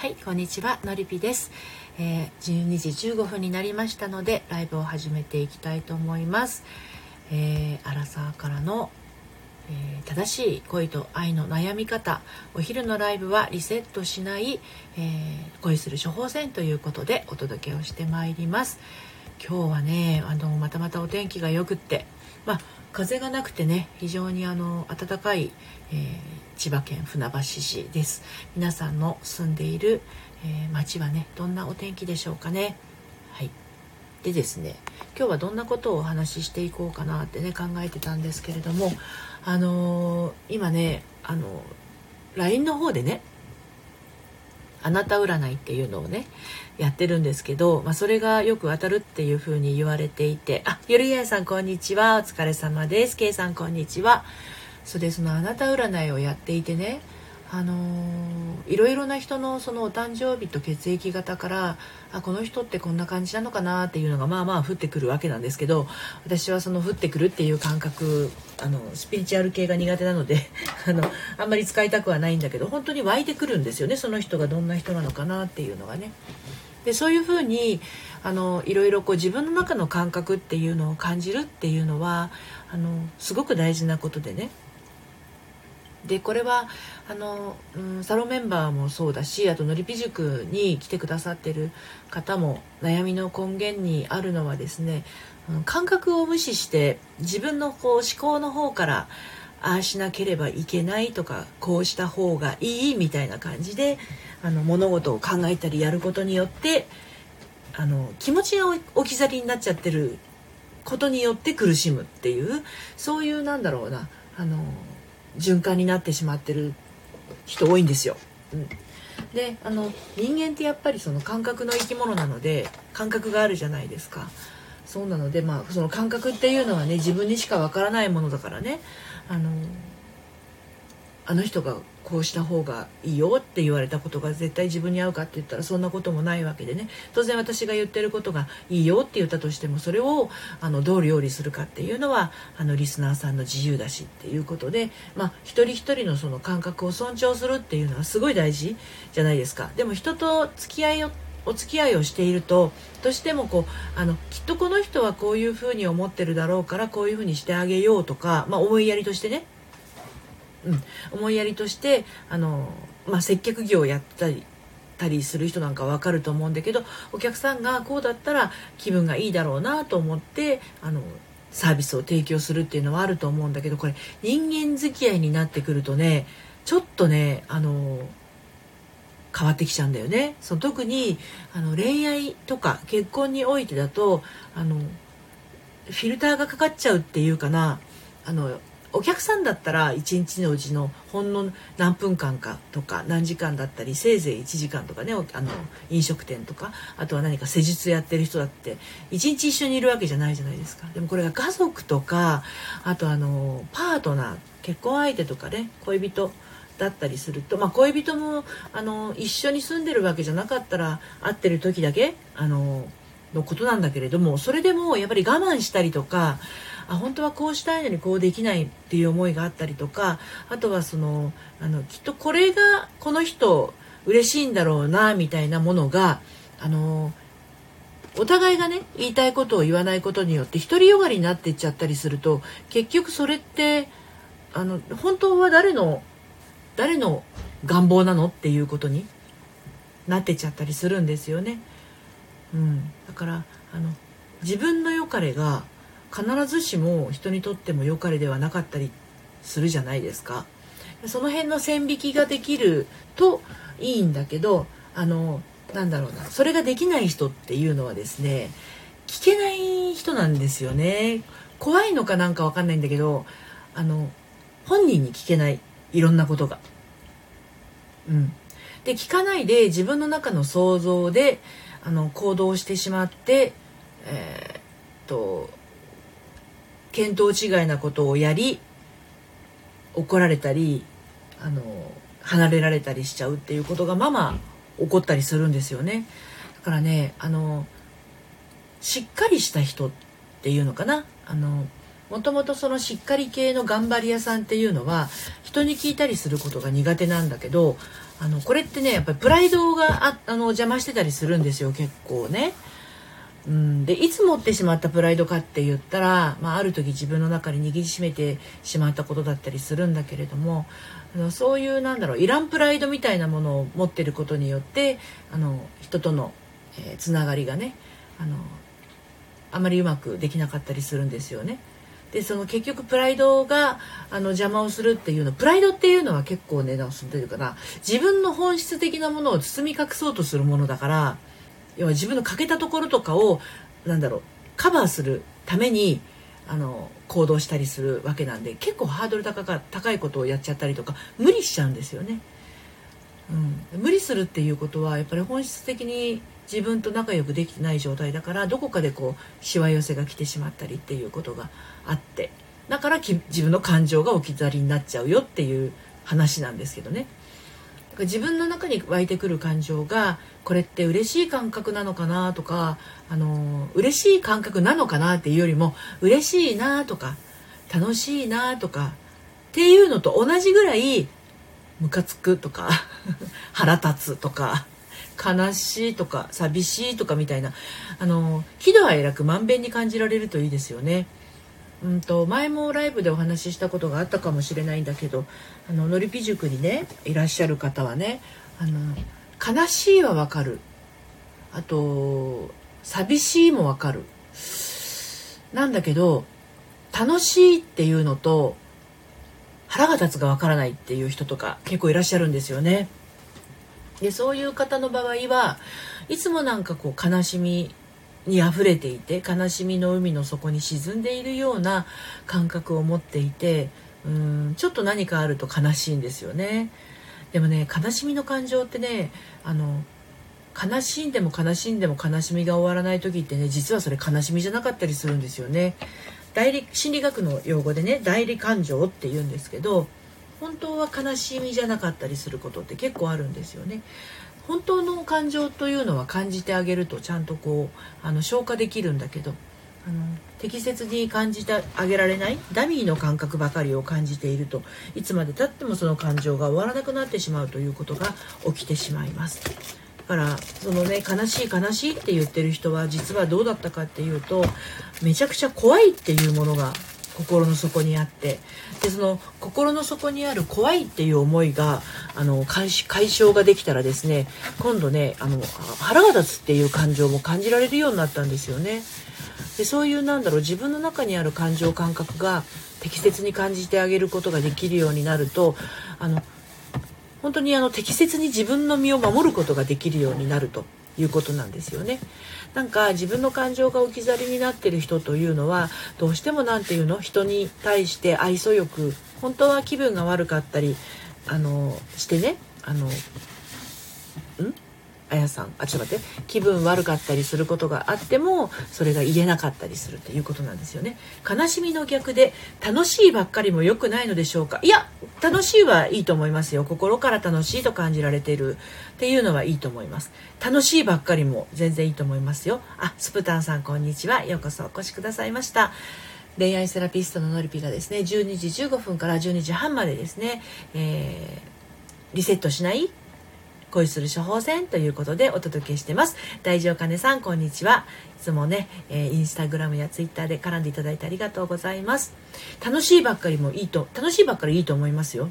はいこんにちはのりぴです、えー、12時15分になりましたのでライブを始めていきたいと思います、えー、アラサーからの、えー、正しい恋と愛の悩み方お昼のライブはリセットしない、えー、恋する処方箋ということでお届けをしてまいります。今日はねあのまたまたお天気がよくってまあ風がなくてね非常にあの暖かい、えー千葉県船橋市です。皆さんの住んでいる、えー、町はねどんなお天気でしょうかね。はい。でですね今日はどんなことをお話ししていこうかなってね考えてたんですけれどもあのー、今ねあの LINE の方でねあなた占いっていうのをねやってるんですけど、まあ、それがよく当たるっていうふうに言われていてあゆるやさんこんにちはお疲れ様です。けいさんこんにちは。それでそのあなた占いをやっていてねあのー、いろいろな人のそのお誕生日と血液型からあこの人ってこんな感じなのかなっていうのがまあまあ降ってくるわけなんですけど私はその降ってくるっていう感覚あのスピリチュアル系が苦手なので あのあんまり使いたくはないんだけど本当に湧いてくるんですよねその人がどんな人なのかなっていうのがね。でそういうふうにあのいろいろこう自分の中の感覚っていうのを感じるっていうのはあのすごく大事なことでね。でこれはあの、うん、サロンメンバーもそうだしあとのりぴ塾に来てくださってる方も悩みの根源にあるのはですね、感覚を無視して自分のこう思考の方からああしなければいけないとかこうした方がいいみたいな感じであの物事を考えたりやることによってあの気持ちが置き去りになっちゃってることによって苦しむっていうそういうなんだろうなあの循環になってしまってる人多いんですよ。うん、であの人間ってやっぱりその感覚の生き物なので感覚があるじゃないですか。そうなのでまあその感覚っていうのはね自分にしかわからないものだからねあのあの人がこうした方がいいよって言われたことが絶対自分に合うかって言ったらそんなこともないわけでね当然私が言ってることがいいよって言ったとしてもそれをあのどう料理するかっていうのはあのリスナーさんの自由だしっていうことで、まあ、一人一人のその感覚を尊重するっていうのはすごい大事じゃないですか。でも人と付き合いをお付き合いをしているとどうしてもこうあのきっとこの人はこういうふうに思ってるだろうからこういうふうにしてあげようとか、まあ、思いやりとしてねうん、思いやりとしてあの、まあ、接客業をやったりたりする人なんかわかると思うんだけどお客さんがこうだったら気分がいいだろうなと思ってあのサービスを提供するっていうのはあると思うんだけどこれ人間付き合いになってくるとねちょっとねあの変わってきちゃうんだよね。その特にあの恋愛とか結婚においてだとあのフィルターがかかっちゃうっていうかなあのお客さんだったら1日のうちのほんの何分間かとか何時間だったりせいぜい1時間とかねあの飲食店とかあとは何か施術やってる人だって1日一緒にいるわけじゃないじゃないですか。でもこれが家族とかあとあのパートナー結婚相手とかね恋人だったりすると、まあ、恋人もあの一緒に住んでるわけじゃなかったら会ってる時だけあののことなんだけれどもそれでもやっぱり我慢したりとかあ本当はこうしたいのにこうできないっていう思いがあったりとかあとはそのあのきっとこれがこの人嬉しいんだろうなみたいなものがあのお互いがね言いたいことを言わないことによって独りよがりになっていっちゃったりすると結局それってあの本当は誰の誰の願望なのっていうことになってっちゃったりするんですよね。うん、だからあの自分の良かれが必ずしも人にとっても良かれではなかったりするじゃないですか。その辺の線引きができるといいんだけどあのなんだろうなそれができない人っていうのはですね聞けない人なんですよね怖いのかなんかわかんないんだけどあの本人に聞けないいろんなことが。うん、で聞かないで自分の中の想像であの行動してしまってえー、っと見当違いなことをやり怒られたりあの離れられたりしちゃうっていうことがまま起こったりするんですよね。だからねあのしっかりした人っていうのかなあのもともとそのしっかり系の頑張り屋さんっていうのは人に聞いたりすることが苦手なんだけどあのこれってねやっぱりプライドがああの邪魔してたりするんですよ結構ね。うん、でいつ持ってしまったプライドかって言ったら、まあ、ある時自分の中に握りしめてしまったことだったりするんだけれどもあのそういうなんだろうイランプライドみたいなものを持ってることによってあの人との、えー、つながりがねあのあまりうまくできなかったりするんですよね。でその結局プライドがあの邪魔をするっていうのプライドっていうのは結構ねなんていうかな自分の本質的なものを包み隠そうとするものだから要は自分の欠けたところとかをなんだろうカバーするためにあの行動したりするわけなんで結構ハードル高か高いことをやっちゃったりとか無理しちゃうんですよね。うん、無理するっていうことはやっぱり本質的に自分と仲良くできてない状態だからどこかでこうしわ寄せが来てしまったりっていうことがあってだから自分の感情が置き去りになっちゃうよっていう話なんですけどね。自分の中に湧いてくる感情がこれって嬉しい感覚なのかなとかあの嬉しい感覚なのかなっていうよりも嬉しいなとか楽しいなとかっていうのと同じぐらいムカつくとか 腹立つとか悲しいとか寂しいとかみたいなあの喜怒哀楽まんべんに感じられるといいですよね。うんと前もライブでお話ししたことがあったかもしれないんだけどあののりぴ塾にねいらっしゃる方はねあの悲しいはわかるあと寂しいもわかるなんだけど楽しいっていうのと腹が立つがわからないっていう人とか結構いらっしゃるんですよね。でそういう方の場合はいつもなんかこう悲しみに溢れていて悲しみの海の底に沈んでいるような感覚を持っていてうんちょっと何かあると悲しいんですよね。でもね悲しみの感情ってねあの悲しんでも悲しんでも悲しみが終わらない時ってね実はそれ悲しみじゃなかったりするんですよね。代理心理学の用語でね代理感情って言うんですけど本当は悲しみじゃなかったりすることって結構あるんですよね。本当の感情というのは感じてあげるとちゃんとこうあの消化できるんだけどあの適切に感じてあげられないダミーの感覚ばかりを感じているといつまでたってもその感情が終わらなくなってしまうということが起きてしまいます。だからそのね悲しい悲しいって言ってる人は実はどうだったかっていうとめちゃくちゃ怖いっていうものが心の底にあってでその心の底にある怖いっていう思いがあの解消ができたらですね今度ねあの腹が立つっていう感情も感じられるようになったんですよね。でそういうなんだろう自分の中にある感情感覚が適切に感じてあげることができるようになるとあの本当にあの適切に自分の身を守ることができるようになるということなんですよね。なんか自分の感情が置き去りになってる人というのはどうしても何て言うの？人に対して愛想よく本当は気分が悪かったりあのしてねあのん？あやさん。あちょっと待って。気分悪かったりすることがあってもそれが言えなかったりするということなんですよね。悲しみの逆で楽しいばっかりも良くないのでしょうか。いや楽しいはいいと思いますよ。心から楽しいと感じられているっていうのはいいと思います。楽しいばっかりも全然いいと思いますよ。あスプタンさんこんにちは。ようこそお越しくださいました。恋愛セラピストののりぴがですね12時15分から12時半までですね、えー、リセットしない恋する処方箋ということでお届けしてます。大丈夫かねさん、こんにちは。いつもね、えー、インスタグラムやツイッターで絡んでいただいてありがとうございます。楽しいばっかりもいいと、楽しいばっかりいいと思いますよ。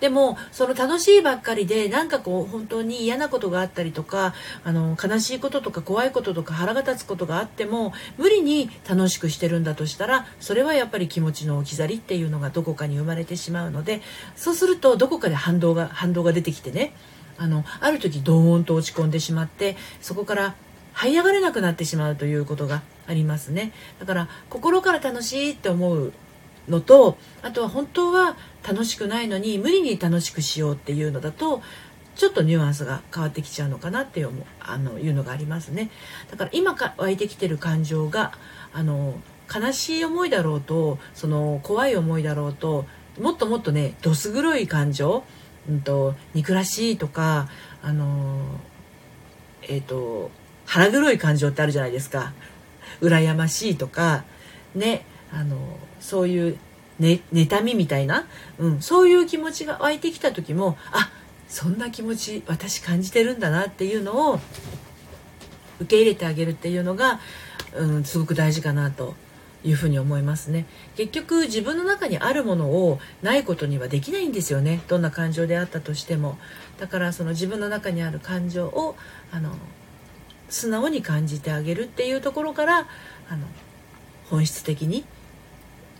でもその楽しいばっかりでなんかこう本当に嫌なことがあったりとかあの悲しいこととか怖いこととか腹が立つことがあっても無理に楽しくしてるんだとしたらそれはやっぱり気持ちの置き去りっていうのがどこかに生まれてしまうのでそうするとどこかで反動が反動が出てきてねあのある時ドーンと落ち込んでしまってそこから這い上がれなくなってしまうということがありますね。だから心から楽しいって思うのとあとは本当は楽しくないのに無理に楽しくしようっていうのだとちょっとニュアンスが変わってきちゃうのかなっていうあのいうのがありますね。だから今か湧いてきてる感情があの悲しい思いだろうとその怖い思いだろうともっともっとねどす黒い感情うんと、憎らしいとかあのえっ、ー、と腹黒い感情ってあるじゃないですか。羨ましいとかねあのそういう、ね、妬みみたいな、うん、そういう気持ちが湧いてきた時もあそんな気持ち私感じてるんだなっていうのを受け入れてあげるっていうのが、うん、すごく大事かなというふに思いますね。結局自分の中にあるものをないことにはできないんですよね。どんな感情であったとしても。だからその自分の中にある感情をあの素直に感じてあげるっていうところからあの本質的に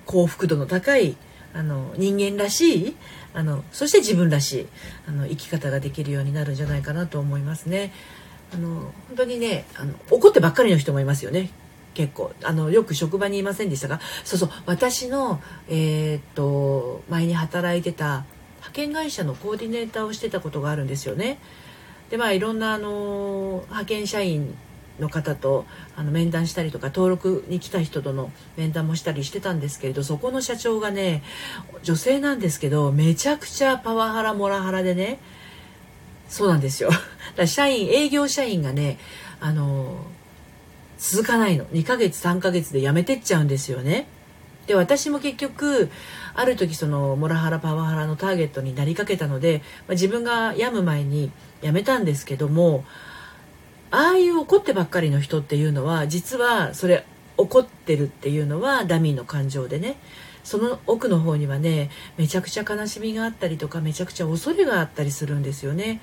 幸福度の高いあの人間らしいあのそして自分らしいあの生き方ができるようになるんじゃないかなと思いますね。あの本当にねあの怒ってばっかりの人もいますよね。結構あのよく職場にいませんでしたがそうそう私の、えー、っと前に働いてた派遣会社のコーディネーターをしてたことがあるんですよね。でまあいろんなあの派遣社員の方とあの面談したりとか登録に来た人との面談もしたりしてたんですけれどそこの社長がね女性なんですけどめちゃくちゃパワハラモラハラでねそうなんですよだ社員営業社員がねあの続かないの。2ヶ月3ヶ月で辞めてっちゃうんですよね。で私も結局ある時そのモラハラパワハラのターゲットになりかけたので、まあ、自分が病む前に辞めたんですけどもああいう怒ってばっかりの人っていうのは実はそれ怒ってるっていうのはダミーの感情でね。その奥の方にはねめちゃくちゃ悲しみがあったりとかめちゃくちゃ恐れがあったりするんですよね。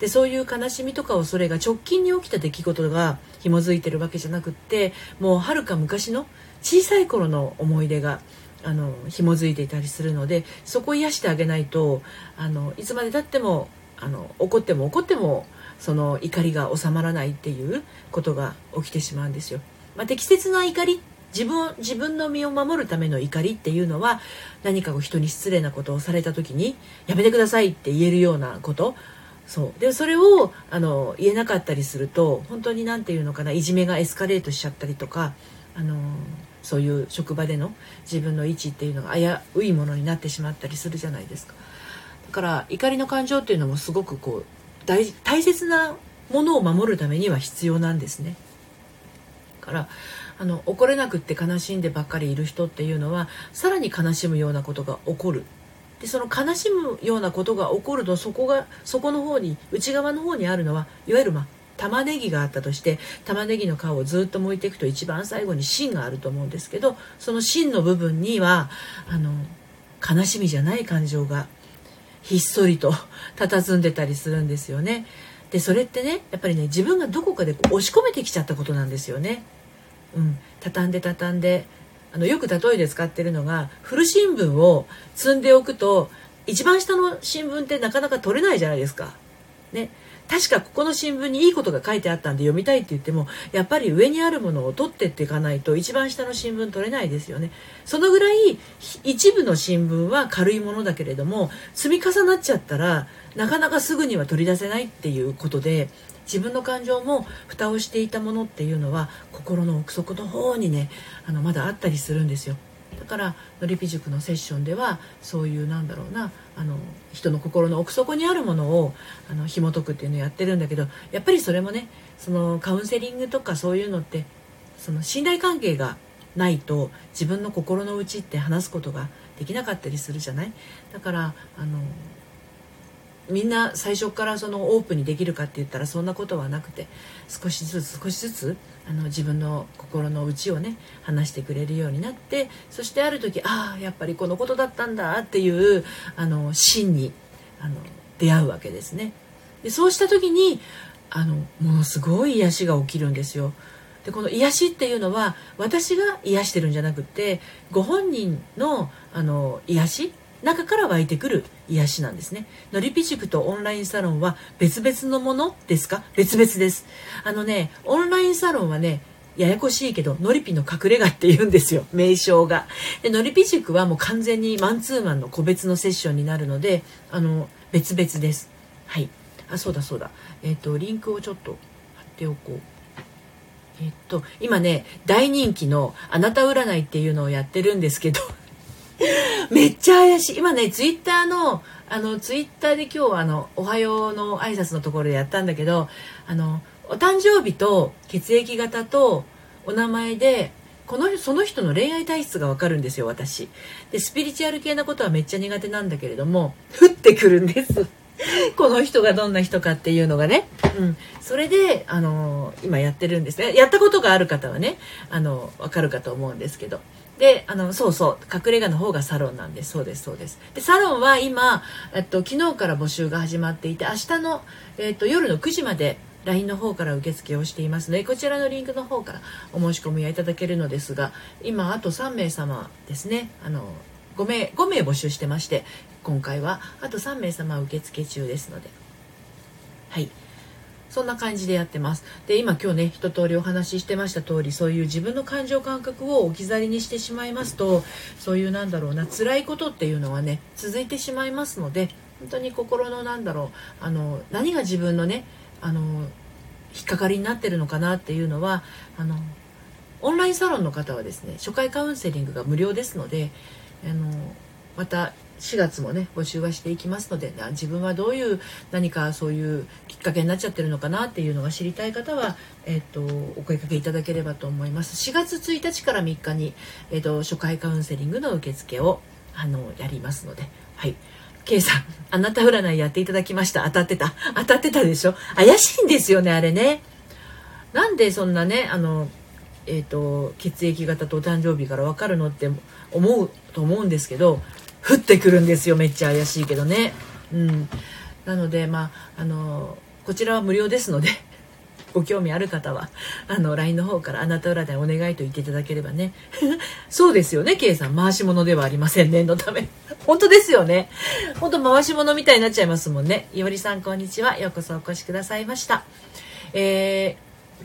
でそういう悲しみとか恐れが直近に起きた出来事が紐づいてるわけじゃなくってもうはるか昔の小さい頃の思い出があの紐づいていたりするのでそこを癒してあげないとあのいつまでたってもあの怒っても怒ってもその怒りが収まらないっていうことが起きてしまうんですよ。まあ、適切な怒り自分自分の身を守るための怒りっていうのは何か人に失礼なことをされた時にやめてくださいって言えるようなことそうでそれをあの言えなかったりすると本当に何て言うのかないじめがエスカレートしちゃったりとかあのそういう職場での自分の位置っていうのが危ういものになってしまったりするじゃないですか。だから怒りの感情っていうのもすごくこう大大切なものを守るためには必要なんですね。からあの怒れなくって悲しんでばっかりいる人っていうのはさらに悲しむようなことが起こるでその悲しむようなことが起こるとそこがそこの方に内側の方にあるのはいわゆるまあ玉ねぎがあったとして玉ねぎの皮をずっと剥いていくと一番最後に芯があると思うんですけどその芯の部分にはあの悲しみじゃない感情がひっそりと佇んでたりするんですよね。でそれってねやっぱりね自分がどこかでこう押し込めてきちゃったことなんですよね。うん、畳んで畳んであのよく例えで使ってるのが古新聞を積んでおくと一番下の新聞ってなかなか取れないじゃないですか。ね、確かここの新聞にいいことが書いてあったんで読みたいって言ってもやっぱり上にあるものを取ってっていかないと一番下の新聞取れないですよねそのぐらい一部の新聞は軽いものだけれども積み重なっちゃったらなかなかすぐには取り出せないっていうことで自分の感情も蓋をしていたものっていうのは心の奥底の方にねあのまだあったりするんですよ。だからのりぴ塾のセッションではそういうなんだろうなあの人の心の奥底にあるものをあの紐解くっていうのをやってるんだけどやっぱりそれもねそのカウンセリングとかそういうのってその信頼関係がないと自分の心の内って話すことができなかったりするじゃない？だからあのみんな最初からそのオープンにできるかって言ったらそんなことはなくて少しずつ少しずつあの自分の心の内をね話してくれるようになってそしてある時ああやっぱりこのことだったんだっていうあの真にあの出会うわけですね。でそうした時にあのものすごい癒しが起きるんですよ。でこの癒しっていうのは私が癒してるんじゃなくてご本人のあの癒し中から湧いてくる癒しなんですね。のりぴ塾とオンラインサロンは別々のものですか？別々です。あのね、オンラインサロンはね、ややこしいけど、のりぴの隠れ家って言うんですよ、名称が。で、のりぴ塾はもう完全にマンツーマンの個別のセッションになるので、あの、別々です。はい。あ、そうだそうだ。えっ、ー、と、リンクをちょっと貼っておこう。えっと、今ね、大人気のあなた占いっていうのをやってるんですけど、めっちゃ怪しい。今ねツイッターのあのツイッターで今日あの「おはよう」の挨拶のところでやったんだけどあのお誕生日と血液型とお名前でこのその人の恋愛体質がわかるんですよ私。でスピリチュアル系なことはめっちゃ苦手なんだけれども降ってくるんです。この人がどんな人かっていうのがね、うん、それで、あの今やってるんですね。やったことがある方はねあの分かるかと思うんですけど。であのそうそう隠れ家の方がサロンなんです。そうですそうです。でサロンは今、えっと、昨日から募集が始まっていて明日の、えっと、夜の9時まで LINE の方から受付をしていますのでこちらのリンクの方からお申し込みはいただけるのですが今あと3名様ですね。あの5名 ,5 名募集してまして今回はあと3名様受付中ですので。はい。そんな感じでやってます。で今今日ね一通りお話ししてました通りそういう自分の感情感覚を置き去りにしてしまいますとそういうなんだろうな辛いことっていうのはね続いてしまいますので本当に心のなんだろうあの何が自分のねあの引っかかりになってるのかなっていうのはあのオンラインサロンの方はですね初回カウンセリングが無料ですのであのまた4月もね募集はしていきますので自分はどういう何かそういうきっかけになっちゃってるのかなっていうのが知りたい方は、えっと、お声かけいただければと思います4月1日から3日に、えっと、初回カウンセリングの受付をあのやりますのではい K さん、あなた占いやっていただきました。当たってた。当たってたでしょ？怪しいんですよね、あれね。なんでそんなね、あの、えっ、と、血液型とお誕生日から分かるのって思うと思うんですけど、降ってくるんですよ。めっちゃ怪しいけどね。うん。なので、まあ、あの、こちらは無料ですので ご興味ある方は、あの、LINE の方からあなた占いお願いと言っていただければね。そうですよね、K さん。回し物ではありません、念のため。本当ですよね。本当回し物みたいになっちゃいますもんね。いおりさん、こんにちは。ようこそお越しくださいました。え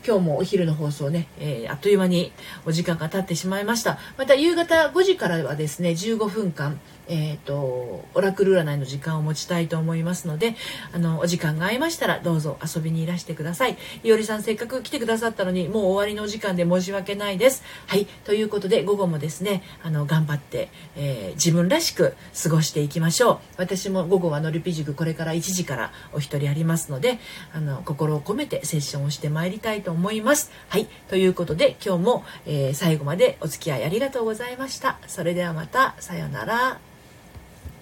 ー、今日もお昼の放送ね、えー、あっという間にお時間が経ってしまいました。また夕方5時からはですね、15分間、えーと、オラクル占いの時間を持ちたいと思いますのであのお時間が合いましたらどうぞ遊びにいらしてください。いおりさんせっかく来てくださったのにもう終わりのお時間で申し訳ないです。はいということで午後もですねあの頑張って、えー、自分らしく過ごしていきましょう。私も午後はのりぴ塾これから1時からお一人ありますのであの心を込めてセッションをしてまいりたいと思います。はいということで今日も、えー、最後までお付き合いありがとうございました。それではまたさようなら。